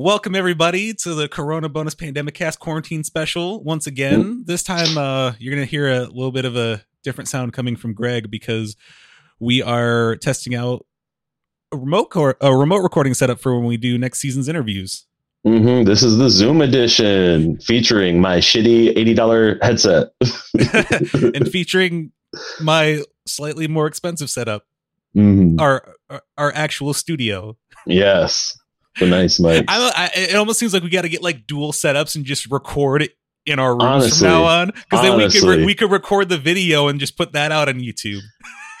Welcome everybody to the Corona Bonus Pandemic Cast Quarantine Special. Once again, this time uh, you're gonna hear a little bit of a different sound coming from Greg because we are testing out a remote cor- a remote recording setup for when we do next season's interviews. hmm This is the Zoom edition featuring my shitty eighty dollar headset. and featuring my slightly more expensive setup, Mhm. our our, our actual studio. Yes, the nice mic. I, I, it almost seems like we got to get like dual setups and just record it in our rooms Honestly. from now on because then we could re- we could record the video and just put that out on YouTube.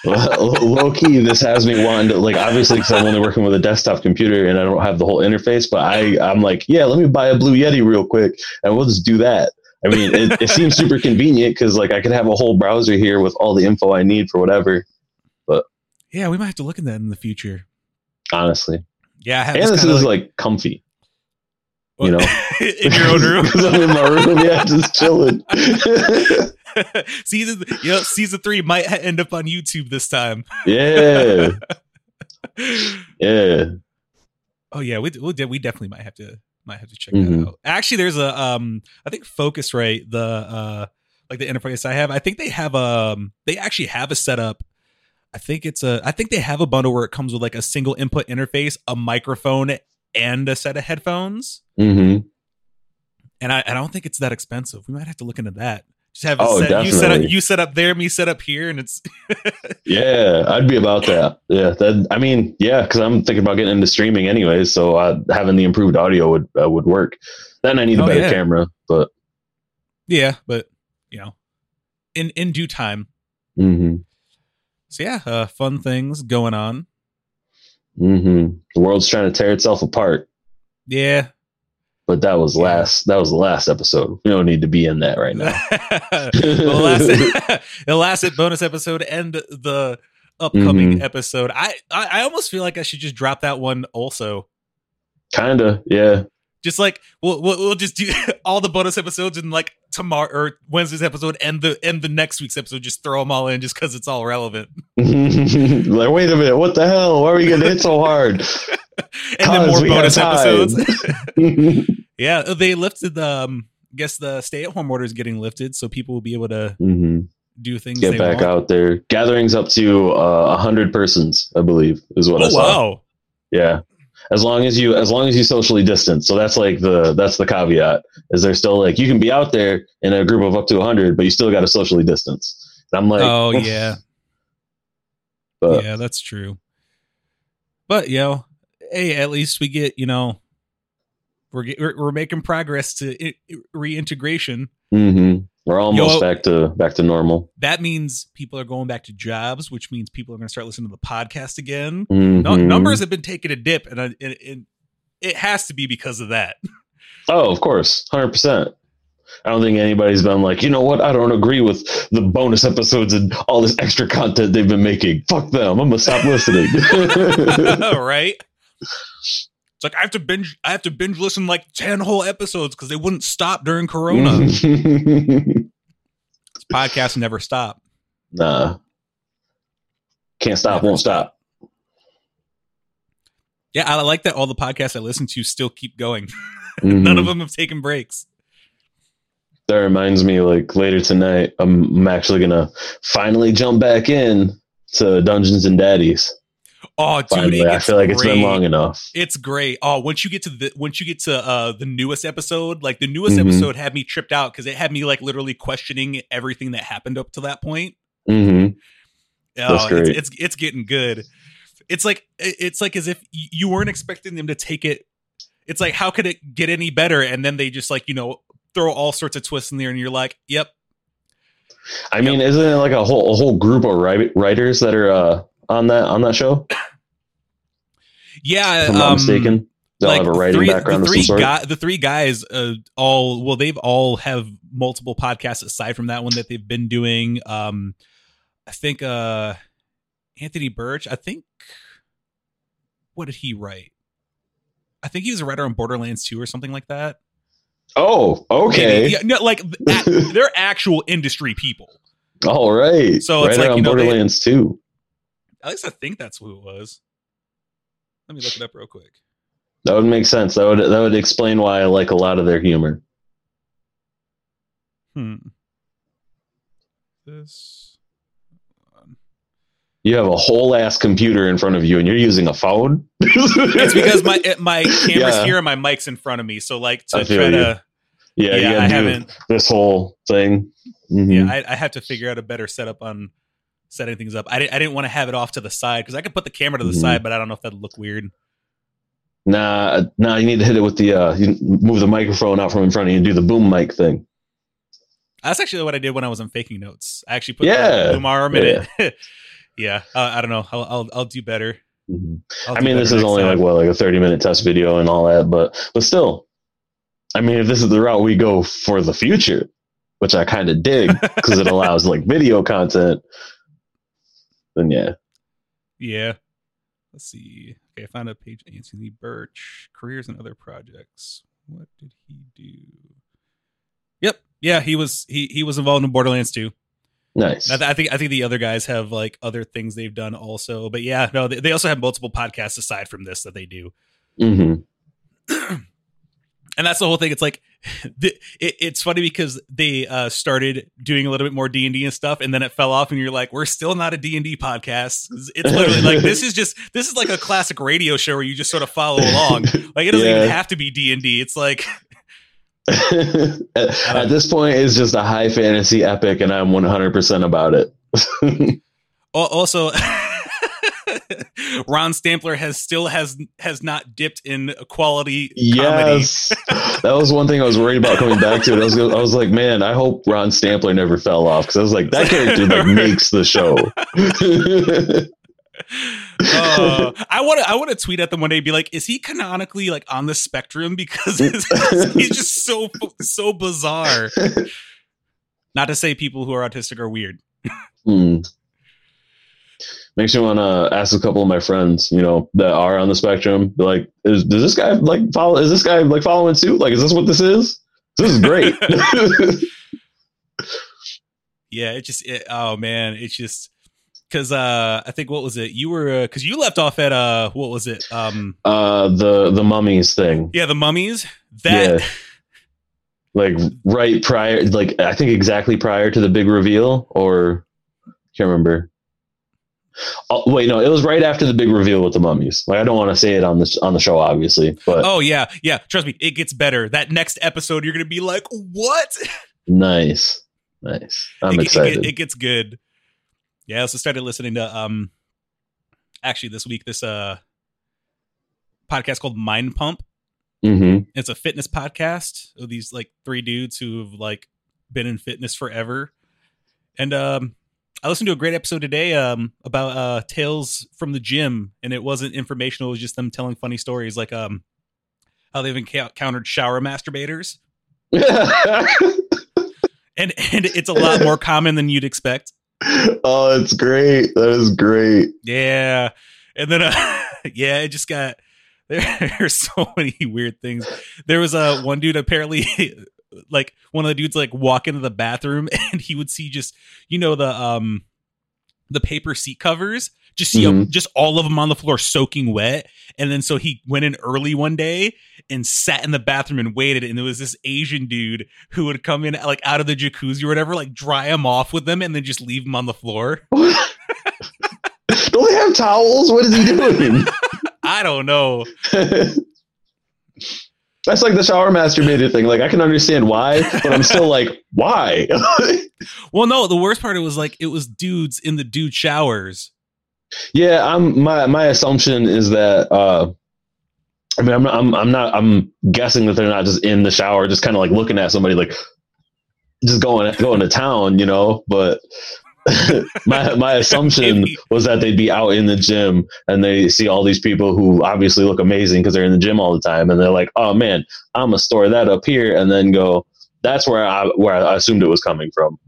Low key, this has me wanting to like. Obviously, because I'm only working with a desktop computer and I don't have the whole interface. But I, I'm like, yeah, let me buy a Blue Yeti real quick, and we'll just do that. I mean, it, it seems super convenient because like I could have a whole browser here with all the info I need for whatever. But yeah, we might have to look at that in the future. Honestly, Yeah, I have and this is like comfy. you know. in your own room. Because I'm in my room, yeah, just chilling. season, you know, season three might end up on YouTube this time. yeah, yeah. Oh yeah, we we, we definitely might have to might have to check Mhm. that out. Actually, there's a um, I think Focusrite, the uh, like the interface I have, I think they have um, they actually have a setup. I think it's a, I think they have a bundle where it comes with like a single input interface, a microphone, and a set of headphones. hmm And I, I don't think it's that expensive. We might have to look into that. Just have Oh, it set, you set up you set up there, me set up here, and it's Yeah, I'd be about that. Yeah, that. I mean, yeah, because I'm thinking about getting into streaming anyways. So uh, having the improved audio would uh, would work. Then I need a Oh, better yeah. camera, but yeah, but you know, in in due time. hmm So yeah, uh, fun things going on. hmm the world's trying to tear itself apart. Yeah, But that was last. That was the last episode. We don't need to be in that right now. the last the last bonus episode and the upcoming Mhm. episode. I, I I almost feel like I should just drop that one also. Kinda, yeah. Just like we'll we'll, we'll just do all the bonus episodes and like tomorrow or Wednesday's episode and the and the next week's episode. Just throw them all in just because it's all relevant. like, wait a minute, what the hell? Why are we getting hit so hard? and then more bonus episodes. yeah, they lifted the. Um, guess the stay at home order is getting lifted, so people will be able to hmm do things. Get back want. out there. Gatherings up to uh, a hundred persons, I believe, is what I Oh saw. wow! Yeah. As long as you as long as you socially distance. So that's like the that's the caveat. Is they're still like you can be out there in a group of up to hundred, but you still got to socially distance. And I'm like, oh yeah, but yeah, that's true. But you know, hey, at least we get you know, we're we're, making progress to reintegration. mhm. We're almost Yo- back to back to normal. That means people are going back to jobs, which means people are going to start listening to the podcast again. No, Mhm. numbers have been taking a dip, and, I, and, and it has to be because of that. Oh, of course, hundred percent. I don't think anybody's been like, you know what? I don't agree with the bonus episodes and all this extra content they've been making. Fuck them. I'm gonna stop listening. right? It's like I have to binge. I have to binge listen like ten whole episodes because they wouldn't stop during Corona. Mm-hmm. This podcast never stop. nah. Can't stop, Never won't stop. Yeah, I like that all the podcasts I listen to still keep going. Mhm. None of them have taken breaks. That reminds me, like later tonight, I'm, I'm actually gonna finally jump back in to Dungeons and Daddies. Oh, dude, Finally, I feel like it's been long enough. It's great. Oh, once you get to the once you get to uh the newest episode, like the newest Mhm. episode had me tripped out because it had me like literally questioning everything that happened up to that point. Mm-hmm. That's Oh, great. It's, it's it's getting good. It's like it's like as if you weren't expecting them to take it. It's like how could it get any better? And then they just like you know throw all sorts of twists in there, and you're like, yep, I mean, isn't it like a whole a whole group of writers that are uh, on that on that show? yeah. If I'm not um, mistaken, they'll have a writing three, background the three guy- the three guys, uh, all well, they've all have multiple podcasts aside from that one that they've been doing. Um, I think uh, Anthony Burch. I think what did he write? I think he was a writer on Borderlands 2 or something like that. oh, okay, Maybe. Yeah, no, like th- they're actual industry people. all right. So it's Writer like, on you know, they- Borderlands 2. At least I think that's who it was. Let me look it up real quick. That would make sense. That would that would explain why I like a lot of their humor. Hmm. This. You have a whole ass computer in front of you, and you're using a phone. It's because my my camera's Yeah. here and my mic's in front of me. So like to try you. to yeah, yeah, I haven't. this whole thing. Mhm. Yeah, I, I have to figure out a better setup on setting things up. I didn't I didn't want to have it off to the side because I could put the camera to the Mhm. side, but I don't know if that'd look weird. Nah, nah, you need to hit it with the uh, you move the microphone out from in front of you and do the boom mic thing. That's actually what I did when I was on faking notes. I actually put Yeah. the boom arm in it. yeah, uh, I don't know. I'll, I'll I'll do better. Mhm. I'll I do mean, better this is only time. like what, like a thirty minute test video and all that, but but still, I mean, if this is the route we go for the future, which I kind of dig because it allows like video content, then yeah, Yeah. Let's see. Okay, I found a page. Anthony Burch, careers and other projects. What did he do? Yep. Yeah, he was he he was involved in Borderlands 2. nice. I, th- I think I think the other guys have like other things they've done also. But yeah, no, they, they also have multiple podcasts aside from this that they do. hmm and that's the whole thing. It's like the, it, it's funny because they uh, started doing a little bit more D and D and stuff, and then it fell off. And you're like, we're still not a D and D podcast. It's literally like this is just this is like a classic radio show where you just sort of follow along. Like it doesn't Yeah. even have to be D and D. It's like at, at this point, it's just a high fantasy epic, and I'm 100 percent about it. also. Ron Stampler has still has has not dipped in quality. Yes, that was one thing I was worried about coming back to it. I was, I was like, man, I hope Ron Stampler never fell off because I was like, that character like makes the show. Uh, I want to I want to tweet at them one day and be like, is he canonically like on the spectrum because he's just so so bizarre. Not to say people who are autistic are weird. Hmm. Makes me want to ask a couple of my friends, you know, that are on the spectrum, like, is, does this guy like follow? Is this guy like following suit? Like, is this what this is? This is great. Yeah, it just it, oh man, it's just because uh I think what was it you were because you left off at uh what was it um uh, the the mummies thing, yeah the mummies that Yeah. like right prior, like I think exactly prior to the big reveal, or can't remember. Oh, wait, no, it was right after the big reveal with the mummies. Like, I don't want to say it on the on the show, obviously, but oh yeah yeah trust me it gets better that next episode you're gonna be like what nice, nice. I'm it, it- excited. It, it gets good. Yeah, I also started listening to um actually this week this uh podcast called Mind Pump. hmm It's a fitness podcast of these like three dudes who've like been in fitness forever. And um I listened to a great episode today um about uh tales from the gym and it wasn't informational, it was just them telling funny stories like um how they've encountered shower masturbators. And and it's a lot more common than you'd expect. oh, it's great. That is great. Yeah. And then, uh, yeah, it just got, there, are so many weird things. There was a one dude apparently, like one of the dudes like walk into the bathroom and he would see just, you know, the, um, the paper seat covers, just see Mhm. just all of them on the floor soaking wet. And then so he went in early one day and sat in the bathroom and waited. And there was this Asian dude who would come in like out of the jacuzzi or whatever, like dry him off with them and then just leave him on the floor. Don't they have towels? What is he doing? I don't know. That's like the shower masturbated thing. Like I can understand why, but I'm still like, why? Well, no, the worst part it was like it was dudes in the dude showers. yeah, I'm my my assumption is that uh I mean I'm not I'm I'm not I'm guessing that they're not just in the shower, just kind of like looking at somebody like just going going to town, you know, but my my assumption was that they'd be out in the gym and they see all these people who obviously look amazing because they're in the gym all the time and they're like, "Oh man, I'm gonna store that up here," and then go. That's where I where I assumed it was coming from.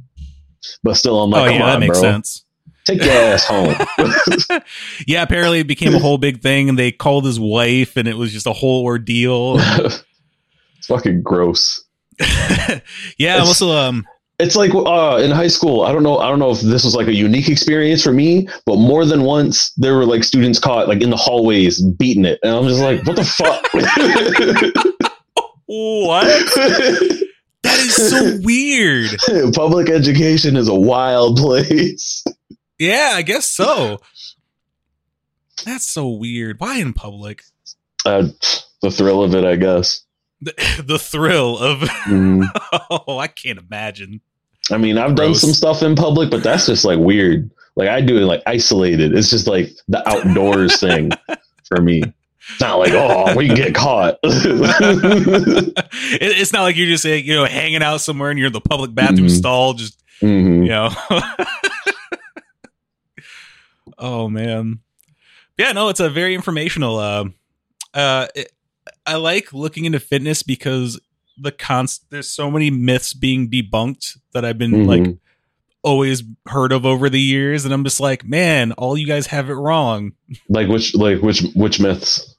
But still, I'm like, oh "Come yeah, that on, makes bro, sense. take your ass home." yeah, apparently it became a whole big thing, and they called his wife, and it was just a whole ordeal. it's fucking gross. yeah, I'm also um it's like uh, in high school. I don't know. I don't know if this was like a unique experience for me, but more than once there were like students caught like in the hallways beating it, and I'm just like, what the fuck? what? That is so weird. Public education is a wild place. Yeah, I guess so. That's so weird. Why in public? Uh, the thrill of it, I guess. The, the thrill of Mm. oh, I can't imagine. I mean, I've done some stuff in public, but that's just like weird. Like I do it like isolated. It's just like the outdoors thing for me. It's not like oh we can get caught. It's not like you're just you know hanging out somewhere and you're in the public bathroom Mhm. stall, just Mhm. you know. oh man, yeah, no, it's a very informational. Uh, uh, it, I like looking into fitness because the const there's so many myths being debunked that I've been like Mhm. always heard of over the years, and I'm just like, man, all you guys have it wrong. Like which like which which myths?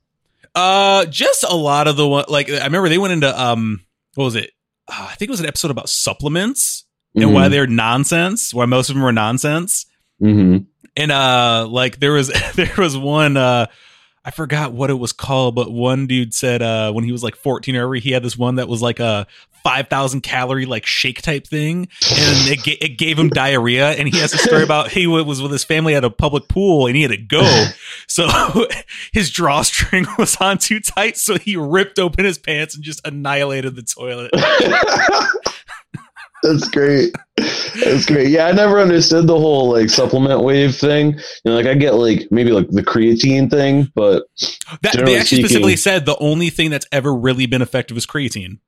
Uh, just a lot of the one. Like I remember they went into um, what was it? Uh, I think it was an episode about supplements and why they're nonsense. Why most of them were nonsense. hmm And uh, like there was there was one uh. I forgot what it was called, but one dude said uh, when he was like 14 or over, he had this one that was like a 5,000 calorie like shake type thing, and it, ga- it gave him diarrhea. And he has a story about he wa- was with his family at a public pool and he had to go, so his drawstring was on too tight, so he ripped open his pants and just annihilated the toilet. That's great. That's great. Yeah, I never understood the whole like supplement wave thing. You know, like I get like maybe like the creatine thing, but That, they actually speaking- specifically said the only thing that's ever really been effective is creatine.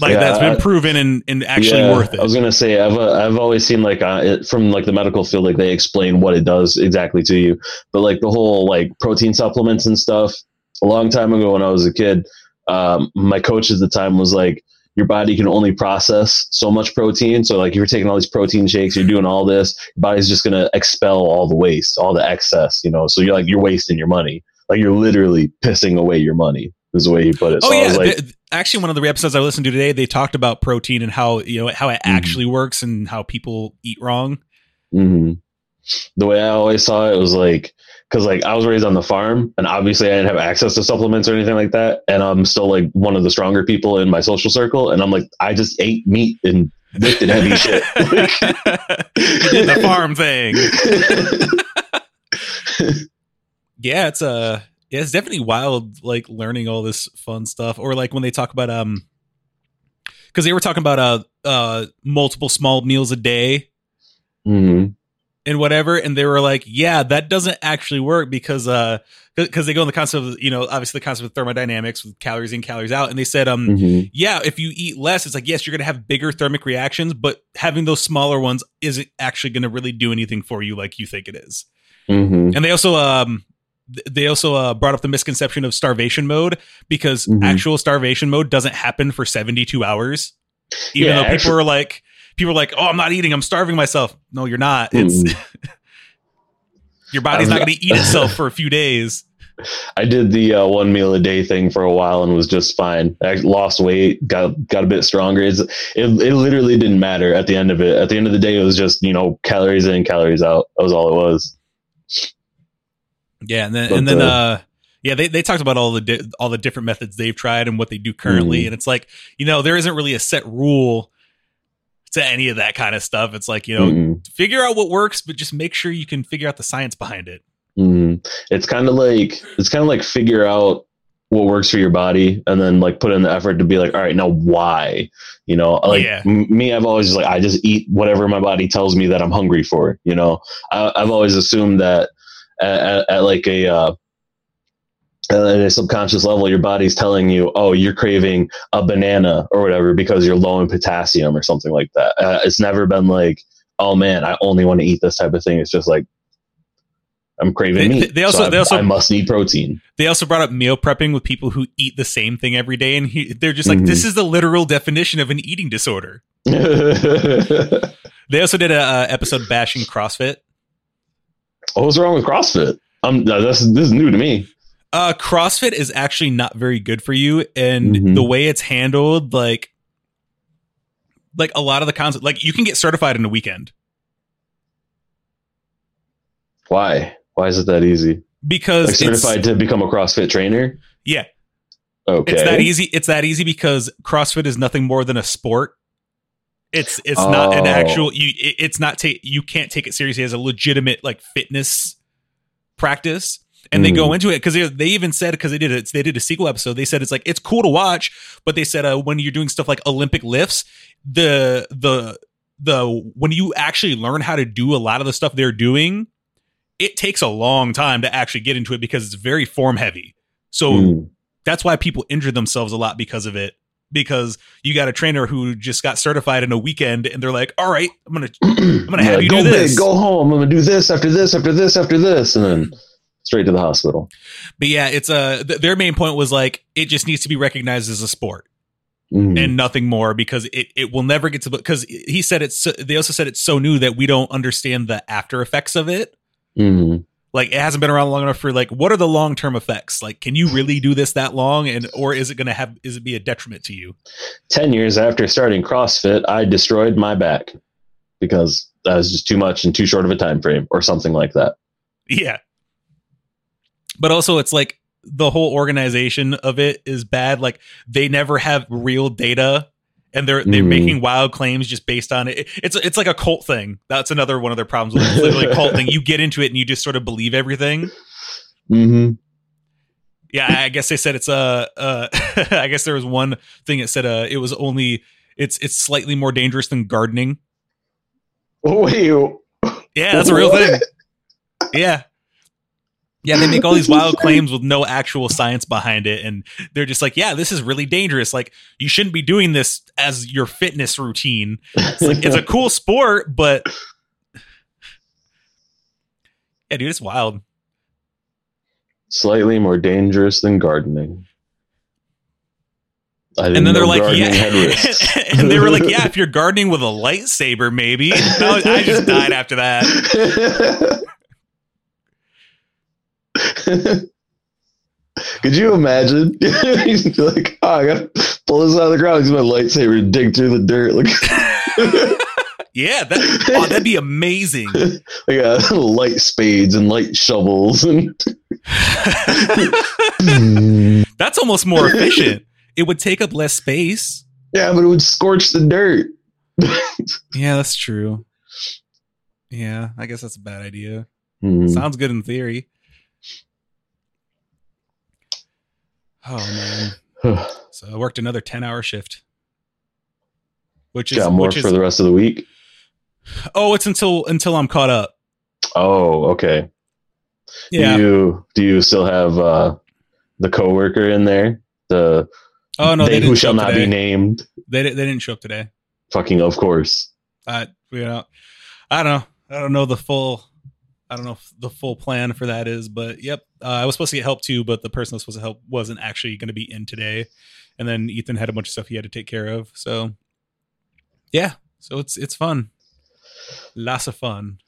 Like Yeah, that's been proven and, and actually yeah, worth it. I was gonna say I've uh, I've always seen like uh, it, from like the medical field, like they explain what it does exactly to you, but like the whole like protein supplements and stuff. A long time ago, when I was a kid, um, my coach at the time was like, "Your body can only process so much protein. So like, if you're taking all these protein shakes, you're doing all this, your body's just gonna expel all the waste, all the excess. You know, so you're like you're wasting your money. Like you're literally pissing away your money." Is the way he put it. oh So I yeah, like, actually, one of the episodes I listened to today, they talked about protein and how you know how it Mhm. actually works and how people eat wrong. hmm The way I always saw it was like, because like I was raised on the farm, and obviously I didn't have access to supplements or anything like that, and I'm still like one of the stronger people in my social circle, and I'm like I just ate meat and lifted heavy shit. the farm thing. yeah, it's uh yeah, it's definitely wild like learning all this fun stuff. Or like when they talk about um because they were talking about uh uh multiple small meals a day hmm and whatever, and they were like, Yeah, that doesn't actually work because uh because they go in the concept of you know, obviously the concept of thermodynamics with calories in, calories out, and they said um hmm yeah, if you eat less, it's like yes, you're gonna have bigger thermic reactions, but having those smaller ones isn't actually gonna really do anything for you like you think it is. hmm And they also um they also uh, brought up the misconception of starvation mode because Mhm. actual starvation mode doesn't happen for 72 hours. Even Yeah, though people actu- are like people are like, "Oh, I'm not eating. I'm starving myself." No, you're not. It's your body's not going to eat itself for a few days. I did the uh, one meal a day thing for a while and was just fine. I lost weight, got got a bit stronger. It's, it it literally didn't matter at the end of it. At the end of the day, it was just you know calories in, calories out. That was all it was. Yeah, and then But, and then uh, uh yeah, they, they talked about all the di- all the different methods they've tried and what they do currently, Mhm. and it's like you know there isn't really a set rule to any of that kind of stuff. It's like you know Mm-mm. figure out what works, but just make sure you can figure out the science behind it. Mhm. It's kind of like it's kind of like figure out what works for your body and then like put in the effort to be like all right now why you know like Yeah. m- me i've always just like i just eat whatever my body tells me that i'm hungry for you know I, i've always assumed that at, at, at like a uh at a subconscious level your body's telling you oh you're craving a banana or whatever because you're low in potassium or something like that uh, it's never been like oh man i only want to eat this type of thing it's just like i'm craving They- meat they also- so I, they also- I must need protein They also brought up meal prepping with people who eat the same thing every day, and he, they're just like, Mhm. this is the literal definition of an eating disorder. They also did a uh, episode bashing CrossFit. was wrong with CrossFit? Um, this this is new to me. Uh, CrossFit is actually not very good for you, and Mhm. the way it's handled, like like a lot of the concepts, like you can get certified in a weekend Why? Why is it that easy? because Like it's- certified to become a CrossFit trainer? yeah, Okay. it's that easy. It's that easy because CrossFit is nothing more than a sport. It's it's not an Oh. actual you. it- It's not take you can't take it seriously as a legitimate like fitness practice. And they Mm. go into it because they, they even said because they did it they did a sequel episode they said it's like it's cool to watch but they said uh, when you're doing stuff like Olympic lifts the the the when you actually learn how to do a lot of the stuff they're doing it takes a long time to actually get into it because it's very form heavy so Mm. that's why people injure themselves a lot because of it because you got a trainer who just got certified in a weekend and they're like all right i'm gonna I'm gonna have you go do this. Big, go home. I'm gonna do this after this after this after this, and then straight to the hospital. but yeah it's a th- their main point was like it just needs to be recognized as a sport Mm. and nothing more because it, it will never get to because he said it's so, they also said it's so new that we don't understand the after effects of it Mm. like it hasn't been around long enough for like what are the long term effects like can you really do this that long and or is it going to have is it be a detriment to you Ten years after starting CrossFit, I destroyed my back because that was just too much in too short of a time frame, or something like that. Yeah. But also it's like the whole organization of it is bad. Like they never have real data and they're they're Mhm. making wild claims just based on it. It's it's like a cult thing. That's another one of their problems with it. It's literally a cult thing. You get into it and you just sort of believe everything. Mm-hmm. Yeah, I guess they said it's a uh, uh I guess there was one thing that said uh it was only it's it's slightly more dangerous than gardening. Wait, Yeah, that's a real What? thing. Yeah. Yeah, they make all these wild claims with no actual science behind it. And they're just like, yeah, this is really dangerous. Like, you shouldn't be doing this as your fitness routine. It's like, it's a cool sport, but yeah, dude, it's wild. slightly more dangerous than gardening. And then they're like, yeah. and they were like, yeah, if you're gardening with a lightsaber, maybe. I just died after that. Could you imagine? He's like, oh, I gotta pull this out of the ground. Use my lightsaber to dig through the dirt. Like, Yeah, that, oh, that'd be amazing. like uh, light spades and light shovels and That's almost more efficient. It would take up less space. yeah, but it would scorch the dirt. Yeah, that's true. Yeah, I guess that's a bad idea. Hmm. Sounds good in theory. Oh man. So I worked another 10-hour shift. Which is Got more which is for the rest of the week. Oh, it's until until I'm caught up. Oh, okay. Yeah. Do you do you still have uh, the coworker in there? The oh no, they, they, who shall not today. be named. They they didn't show up today. Fucking of course. I you know, I don't know. I don't know the full. I don't know if the full plan for that is, but yep. Uh, I was supposed to get help too, but the person that was supposed to help wasn't actually going to be in today, and then Ethan had a bunch of stuff he had to take care of. So, yeah. So it's it's fun, lots of fun.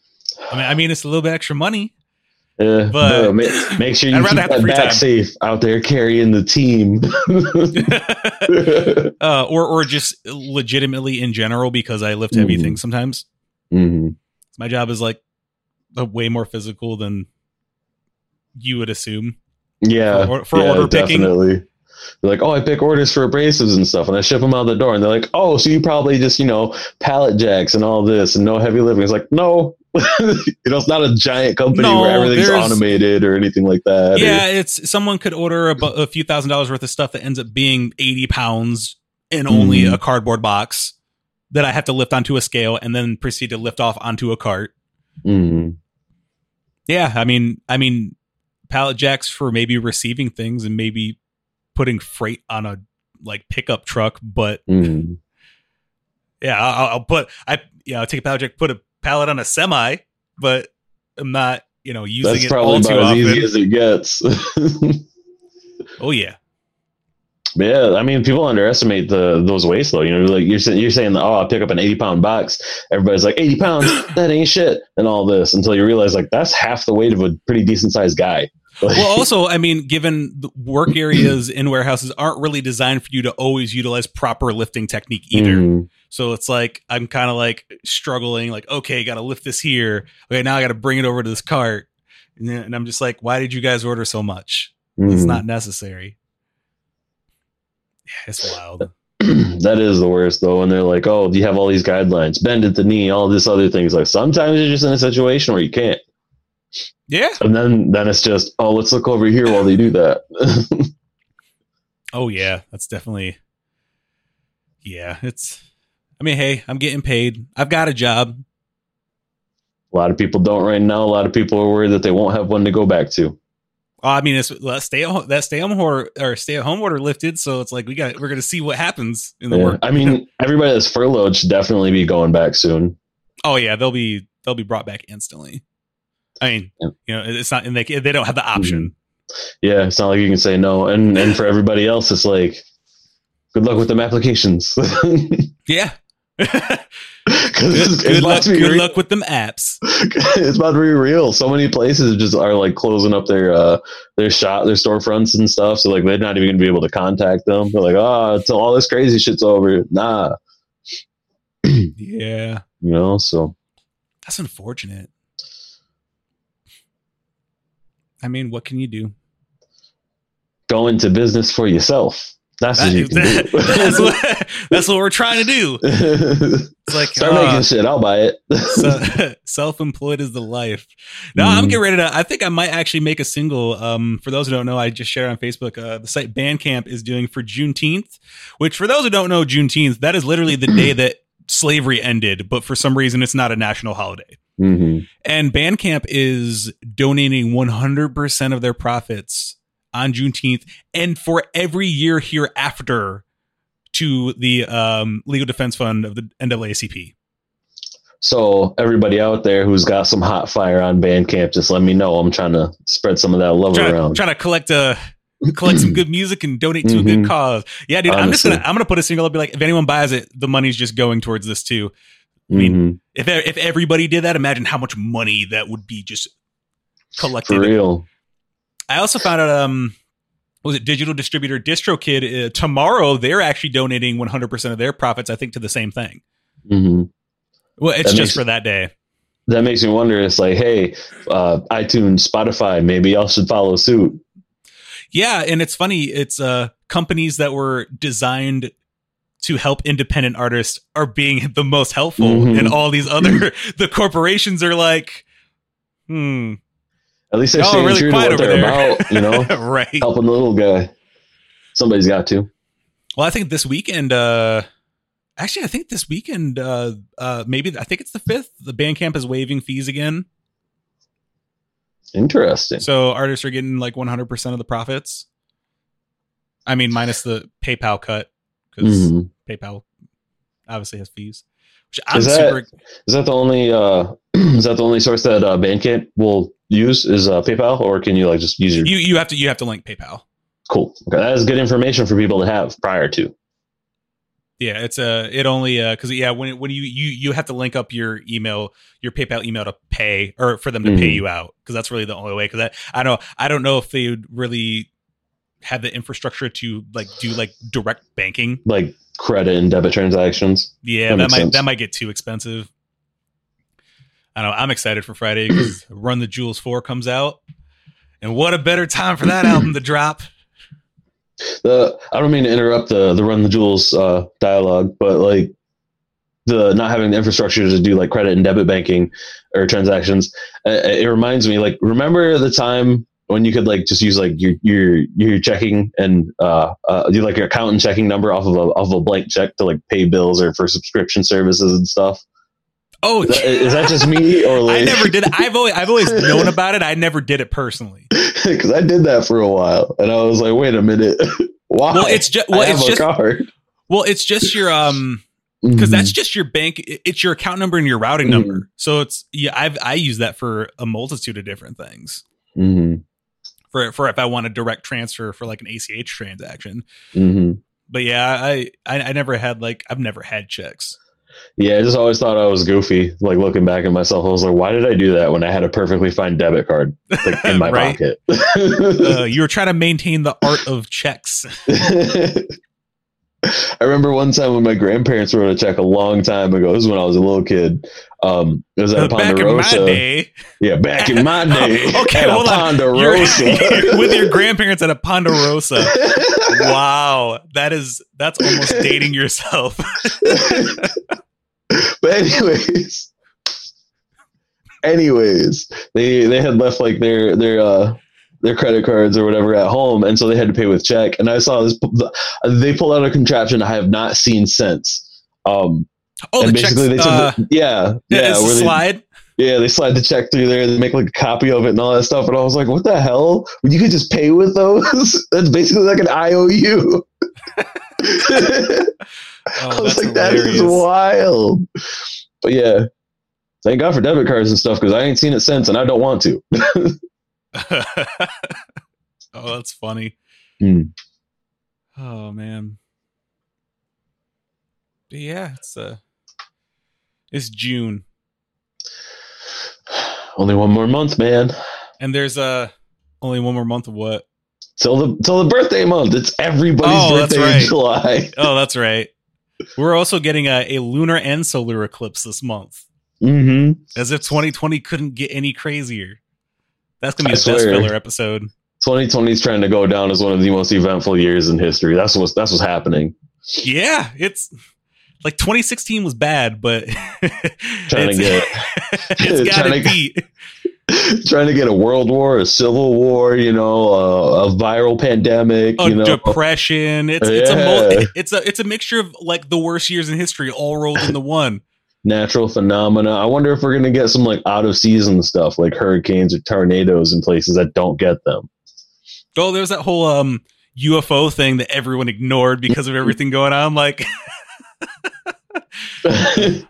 I mean, I mean, it's a little bit extra money. Uh, But- no, make, make sure you keep rather have the that back time. safe out there carrying the team. uh, or or just legitimately in general because I lift heavy Mhm. things sometimes. Mhm. My job is like way more physical than you would assume. Yeah, For for yeah, order picking? definitely. They're like, oh, I pick orders for abrasives and stuff, and I ship them out the door. And they're like, oh, so you probably just, you know, pallet jacks and all this and no heavy lifting. It's like, no, you know, it's not a giant company No, where everything's automated or anything like that. or- Yeah, it's someone could order a, a few thousand dollars worth of stuff that ends up being 80 pounds in only Mhm. a cardboard box that I have to lift onto a scale and then proceed to lift off onto a cart. Mhm. Yeah, I mean, I mean, pallet jacks for maybe receiving things and maybe putting freight on a like pickup truck, but Mhm. yeah, I'll, I'll put I yeah, I'll take a pallet jack, put a pallet on a semi, but I'm not you know using That's it all probably too about as often. easy as it gets. oh yeah, yeah, I mean, people underestimate the those weights though. You know, like you're saying, you're saying, oh, I'll pick up an 80 pound box. Everybody's like, 80 pounds, that ain't shit, and all this until you realize like that's half the weight of a pretty decent sized guy. well also i mean given the work areas in warehouses aren't really designed for you to always utilize proper lifting technique either Mhm. So it's like I'm kind of like struggling, like, okay, got to lift this here. Okay, now I got to bring it over to this cart. And, then, and I'm just like, why did you guys order so much? It's Mhm. not necessary. Yeah, it's wild. that is the worst though when they're like oh you have all these guidelines bend at the knee all this other things like sometimes you're just in a situation where you can't Yeah. and then then it's just oh let's look over here while they do that Oh yeah, that's definitely. Yeah, it's. I mean, hey, I'm getting paid. I've got a job. a lot of people don't right now a lot of people are worried that they won't have one to go back to I mean, it's that stay at home, that stay at home order or stay at home order lifted. So it's like we got we're gonna see what happens in the Yeah. work. i mean everybody that's furloughed should definitely be going back soon Oh yeah, they'll be they'll be brought back instantly. I mean, Yeah. you know, it's not and they they don't have the mm-hmm. option. yeah it's not like you can say no and and for everybody else it's like good luck with them applications Yeah. good good luck. Good luck with them apps. it's about to be real. So many places just are like closing up their uh their shop, their storefronts and stuff. So like they're not even gonna be able to contact them. They're like, oh, until all this crazy shit's over. Nah, Yeah, you know. So that's unfortunate. I mean, what can you do? go into business for yourself. That's what you can that- do. that's what that's what we're trying to do. It's like Start uh, making shit. I'll buy it. so, self-employed is the life. No, I'm Mhm. getting ready to. I think I might actually make a single. Um, for those who don't know, I just shared on Facebook. Uh, the site Bandcamp is doing for Juneteenth, which for those who don't know, Juneteenth that is literally the day that slavery ended, but for some reason it's not a national holiday. hmm And Bandcamp is donating 100% of their profits on Juneteenth and for every year hereafter to the um, Legal Defense Fund of the NAACP. So everybody out there who's got some hot fire on Bandcamp, just let me know. I'm trying to spread some of that love Trying, around. trying to collect a collect some good music and donate to a good Mhm. cause. Yeah, dude, I'm just gonna I'm gonna put a single up. Be like, if anyone buys it, the money's just going towards this too. I mean, Mhm. If if everybody did that, imagine how much money that would be just collected. for real. I also found out um what was it digital distributor DistroKid uh, tomorrow they're actually donating 100% of their profits I think to the same thing. hmm Well, it's That just makes- for that day. that makes me wonder. It's like, hey, uh, iTunes, Spotify, maybe y'all should follow suit. Yeah, and it's funny it's uh companies that were designed to help independent artists are being the most helpful Mhm. and all these other the corporations are like hmm At least they're Y'all staying really true to what over they're there. about. You know, right. helping the little guy. Somebody's got to. Well, I think this weekend uh actually I think this weekend uh uh maybe I think it's the 5th the Bandcamp is waiving fees again. Interesting. So artists are getting like 100% of the profits. I mean, minus the PayPal cut because Mhm. PayPal obviously has fees. Which I'm Is that- super. Is that the only? Uh, is that the only source that uh, Bandcamp will use? Is uh, PayPal, or can you like just use your? You you have to you have to link PayPal. cool. Okay, that is good information for people to have prior to. Yeah, it's a it only uh because yeah when when you you you have to link up your email your PayPal email to pay or for them to pay Mhm. you out because that's really the only way. Because I I don't I don't know if they would really have the infrastructure to like do like direct banking. Like credit and debit transactions. Yeah, That that, might sense. that might get too expensive. I know. I'm excited for Friday because Run the Jewels Four comes out, and what a better time for that album to drop. The I don't mean to interrupt the the run the jewels uh, dialogue, but like the not having the infrastructure to do like credit and debit banking or transactions, uh, it reminds me like remember the time when you could like just use like your your your checking and uh, uh do like your account and checking number off of a off of a blank check to like pay bills or for subscription services and stuff. Oh, Is that, is that just me or like I never did. it. I've always I've always known about it. I never did it personally. because I did that for a while and I was like, wait a minute, why? Well, it's just well, it's just card. well, it's just your um because Mhm. that's just your bank. It's your account number and your routing Mhm. number. So it's yeah. I've I use that for a multitude of different things. Mhm. For for if I want a direct transfer for like an ACH transaction. Mhm. But yeah, I, I I never had like I've never had checks. Yeah, I just always thought I was goofy. Like looking back at myself, I was like, "Why did I do that when I had a perfectly fine debit card like in my pocket?" Uh, you were trying to maintain the art of checks. I remember one time when my grandparents wrote a check a long time ago. This is when I was a little kid. Um, it was at Uh, back in my Ponderosa. day. Yeah, back in my day. okay, at hold on. Ponderosa. you're with your grandparents at a Ponderosa. Wow, that is that's almost dating yourself. But anyways, anyways, they they had left like their their uh their credit cards or whatever at home, and so they had to pay with check. And I saw this. They pulled out a contraption I have not seen since. Um, Oh, and the checks. basically they said, Uh, that- yeah, yeah, yeah, where they- slide. yeah, they slide the check through there. They make like a copy of it and all that stuff. And I was like, what the hell? You could just pay with those? That's basically like an IOU. I Oh, was that's like, that is hilarious. wild. But yeah, thank God for debit cards and stuff because I ain't seen it since and I don't want to. oh, that's funny. Hmm. Oh man. But yeah, it's uh it's June. Only one more month, man. And there's uh only one more month of what? Till the till the birthday month. It's everybody's Oh, birthday right. in July. Oh, that's right. We're also getting a, a lunar and solar eclipse this month. Mm-hmm. As if 2020 couldn't get any crazier. That's gonna be I the best filler episode. 2020 is trying to go down as one of the most eventful years in history. That's what's that's what's happening. Yeah, it's like 2016 was bad, but Trying to get it's got trying to to- beat. trying to get a world war, a civil war, you know, uh, a viral pandemic, a you know. depression. It's it's a mul- it's a it's a mixture of like the worst years in history all rolled into one. natural phenomena. I wonder if we're going to get some like out of season stuff like hurricanes or tornadoes in places that don't get them. Oh, there's that whole um UFO thing that everyone ignored because of everything going on. Like,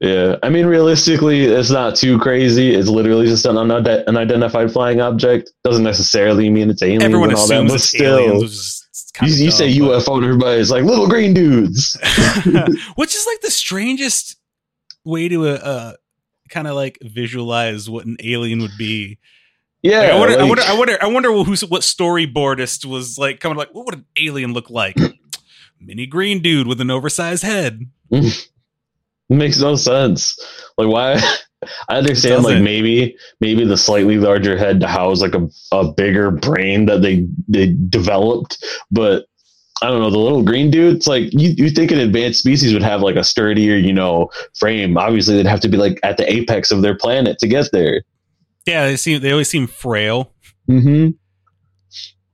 yeah, I mean, realistically, it's not too crazy. It's literally just an unide- unidentified flying object. Doesn't necessarily mean it's aliens everyone and all that, but still, aliens. Which is it's you, you say dumb, but- UFO and everybody's like little green dudes. which is like the strangest way to uh, uh kind of like visualize what an alien would be. Yeah, Like, I wonder, I like- wonder, I wonder, I wonder who's what storyboardist was like coming like, what would an alien look like? Mini green dude with an oversized head. Makes no sense. Like why? I understand like maybe maybe the slightly larger head to house like a, a bigger brain that they they developed, but I don't know the little green dude. It's like you you think an advanced species would have like a sturdier you know frame. Obviously, they'd have to be like at the apex of their planet to get there. Yeah, they seem they always seem frail. Mm-hmm.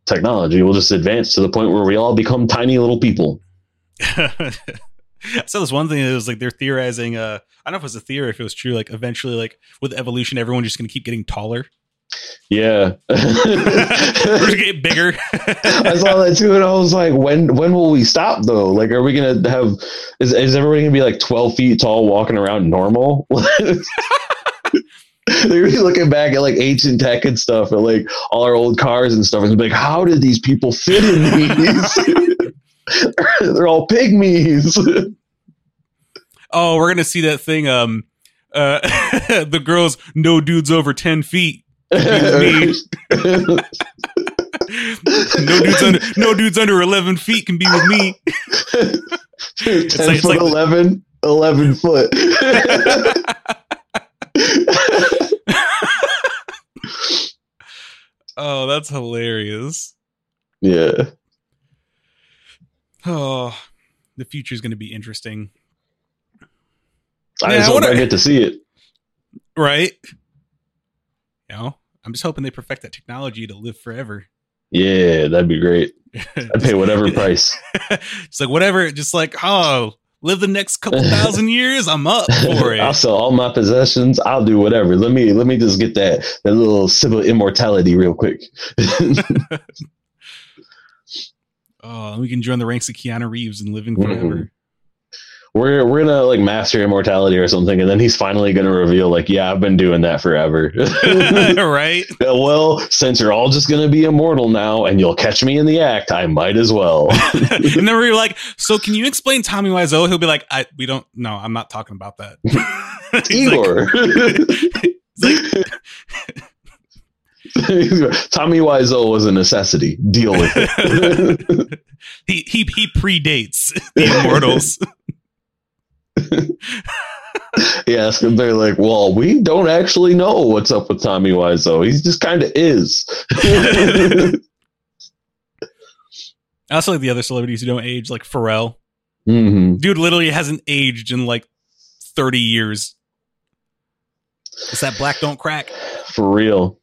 Technology will just advance to the point where we all become tiny little people. I saw this one thing that was like they're theorizing. Uh, I don't know if it was a theory, if it was true. Like eventually, like with evolution, everyone's just going to keep getting taller. Yeah. We're just get bigger. I saw that too, and I was like, when when will we stop though? Like, are we gonna have is is everybody gonna be like twelve feet tall walking around normal? They're gonna be looking back at like ancient tech and stuff, and like all our old cars and stuff, and be like, how did these people fit in these? They're all pygmies. oh, we're gonna see that thing. Um, uh, the girls, no dudes over ten feet. No dudes under no dudes under eleven feet can be with me. Ten like- it's foot like- 11, 11 foot. oh, that's hilarious. yeah. Oh, the future is going to be interesting, I Yeah, just I hope I get to see it. right? You know, I'm just hoping they perfect that technology to live forever. Yeah, that'd be great. I'd pay whatever price. It's like whatever, just like oh, live the next couple thousand years. I'm up for it. I'll sell all my possessions. I'll do whatever. Let me let me just get that that little civil immortality real quick. Oh, we can join the ranks of Keanu Reeves and living mm-hmm. forever. we're we're gonna like master immortality or something, and then he's finally gonna reveal like, yeah, I've been doing that forever. right? well, since you're all just gonna be immortal now, and you'll catch me in the act, I might as well. and then we're like, so can you explain Tommy Wiseau? He'll be like, I we don't no, I'm not talking about that. Like- Igor. he's like, Tommy Wiseau was a necessity. Deal with it. he he he predates the Immortals. yeah, so they're like, well, we don't actually know what's up with Tommy Wiseau. He just kind of is. I also like the other celebrities who don't age, like Pharrell. hmm Dude literally hasn't aged in like 30 years. It's that black don't crack. For real.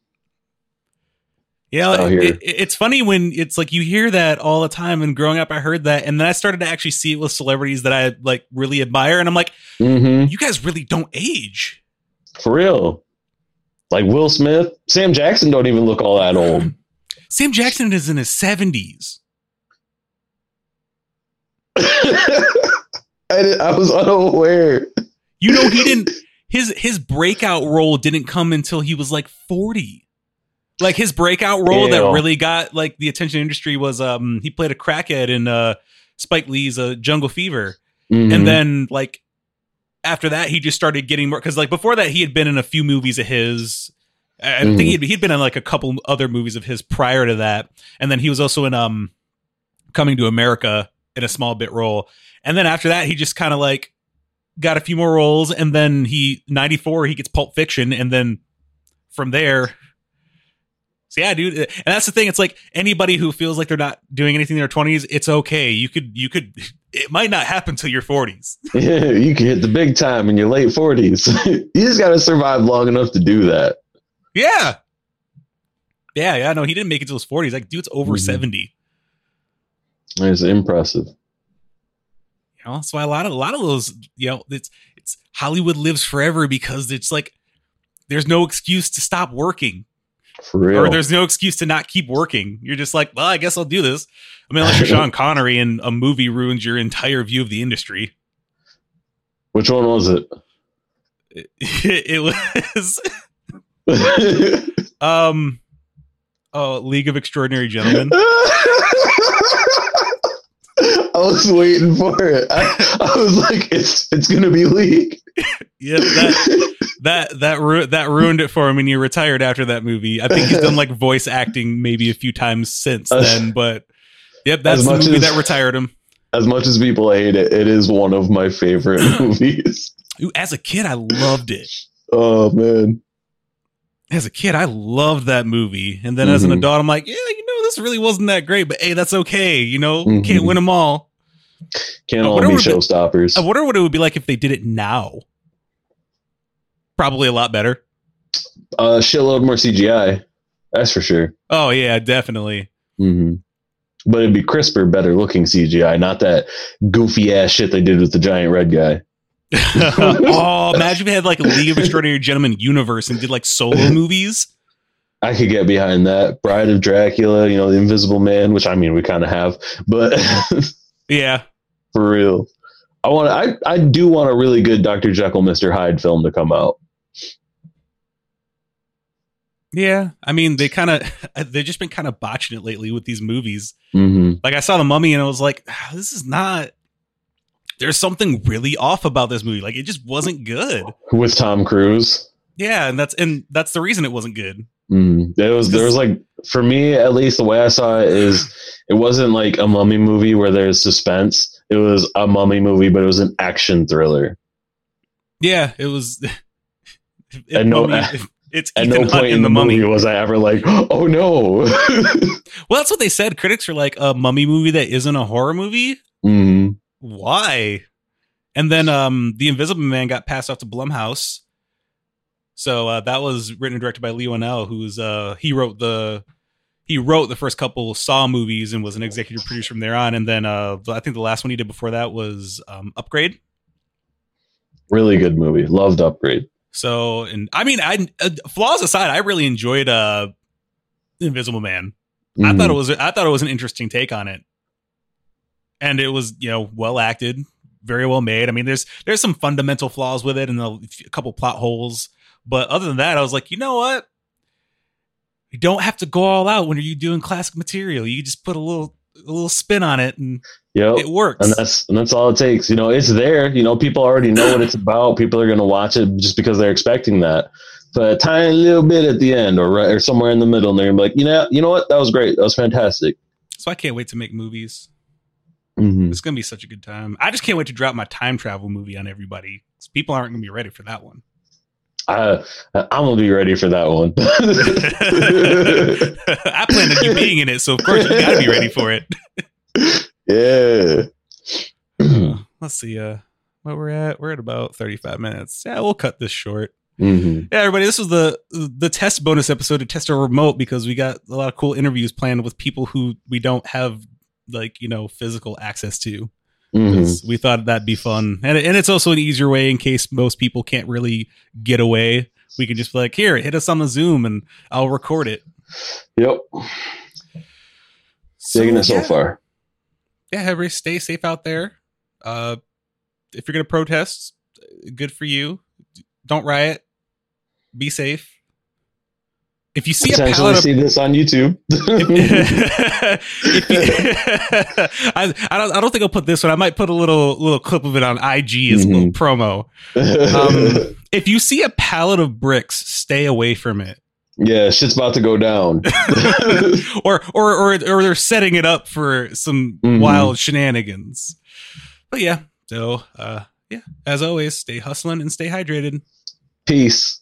Yeah, it, it- it's funny when it's like you hear that all the time. And growing up, I heard that, and then I started to actually see it with celebrities that I like really admire, and I'm like, mm-hmm. you guys really don't age. For real. Like Will Smith, Sam Jackson don't even look all that old. Sam Jackson is in his 70s. I, I was unaware. You know, he didn't. His his breakout role didn't come until he was like 40. Like his breakout role that really got like the attention industry was um he played a crackhead in uh Spike Lee's uh, Jungle Fever. Mhm. and then like after that he just started getting more because like before that he had been in a few movies of his i Mhm. think he'd, he'd been in like a couple other movies of his prior to that and then he was also in um coming to america in a small bit role and then after that he just kind of like got a few more roles and then he 94 he gets pulp fiction and then from there so yeah, dude, and that's the thing. It's like anybody who feels like they're not doing anything in their twenties, it's okay. You could, you could. It might not happen till your forties. Yeah, you can hit the big time in your late 40s. you just got to survive long enough to do that. Yeah. Yeah, yeah. No, he didn't make it to his forties. Like, dude's over Mhm. seventy. It's impressive. You know, that's why a lot of a lot of those, you know, it's it's Hollywood lives forever because it's like there's no excuse to stop working. For real. Or there's no excuse to not keep working. You're just like, well, I guess I'll do this. I mean, unless you're Sean Connery and a movie ruins your entire view of the industry. Which one was it? It, it was um oh League of Extraordinary Gentlemen. I was waiting for it. I, I was like, it's it's gonna be League. Yeah, that that that ru- that ruined it for him and he retired after that movie. I think he's done like voice acting maybe a few times since then, but yep, that's the movie as- that retired him. As much as people hate it, it is one of my favorite movies. Ooh, as a kid, I loved it. Oh man. As a kid, I loved that movie, and then as an Mhm. adult, I'm like, yeah, know, this really wasn't that great, but hey, that's okay. You know, Mhm. can't win them all. Can't all be showstoppers. I wonder what it would be like if they did it now. Probably a lot better. Uh shitload more CGI. That's for sure. Oh yeah, definitely. Mm-hmm. But it'd be crisper, better looking CGI, not that goofy ass shit they did with the giant red guy. oh, imagine if they had like a League of Extraordinary Gentlemen universe and did like solo movies. I could get behind that. Bride of Dracula, you know, the Invisible Man, which I mean we kind of have, but Yeah. for real, I want. I I do want a really good Doctor Jekyll, Mister Hyde film to come out. Yeah. I mean, they kind of, they've just been kind of botching it lately with these movies. hmm Like, I saw The Mummy and I was like, "Ah, this is not, there's something really off about this movie. Like, it just wasn't good. With Tom Cruise, Yeah. And that's, and that's the reason it wasn't good. Mm. there was there was like for me at least the way I saw it is it wasn't like a mummy movie where there's suspense. It was a mummy movie, but it was an action thriller. Yeah. It was, it, And no- Mummy- it's At Ethan no point in the Mummy. movie was I ever like, oh no. Well, that's what they said. Critics are like a mummy movie that isn't a horror movie. Mhm. Why? And then um the Invisible Man got passed off to Blumhouse. So uh, that was written and directed by Leigh Whannell, who's uh he wrote the he wrote the first couple Saw movies and was an executive producer from there on. And then uh I think the last one he did before that was um Upgrade. Really good movie. Loved Upgrade. So and I mean I uh, flaws aside, I really enjoyed uh Invisible Man. I Mhm. thought it was I thought it was an interesting take on it, and it was you know well acted, very well made. I mean, there's there's some fundamental flaws with it and a, a couple plot holes, but other than that, I was like, you know what? You don't have to go all out when you're doing classic material. You just put a little a little spin on it, and Yep. it works. and that's and that's all it takes. You know, it's there. You know, people already know what it's about. People are going to watch it just because they're expecting that. but a tiny little bit at the end or right, or somewhere in the middle, and they're like, you know, you know what, that was great, that was fantastic. So I can't wait to make movies. Mm-hmm. It's gonna be such a good time. I just can't wait to drop my time travel movie on everybody. Because people aren't gonna be ready for that one. I, I'm gonna be ready for that one. I plan on you being in it, so of course you gotta be ready for it. yeah. Uh, let's see. Uh, what we're at? We're at about 35 minutes. Yeah, we'll cut this short. Mm-hmm. Yeah, everybody, this was the the test bonus episode to test our remote because we got a lot of cool interviews planned with people who we don't have like you know physical access to. Mm-hmm. We thought that'd be fun, and and it's also an easier way in case most people can't really get away. We can just be like, here, hit us on the Zoom, and I'll record it. Yep. Digging it so far. yeah, everybody stay safe out there. Uh, if you're gonna protest, good for you. Don't riot. Be safe. If you see a Potentially of see this on YouTube. if you- I, I don't. I don't think I'll put this one. I might put a little little clip of it on IG as a little promo. Um, if you see a pallet of bricks, stay away from it. yeah, shit's about to go down. or, or or or they're setting it up for some Mhm. wild shenanigans. But yeah, so uh, yeah, as always, stay hustling and stay hydrated. Peace.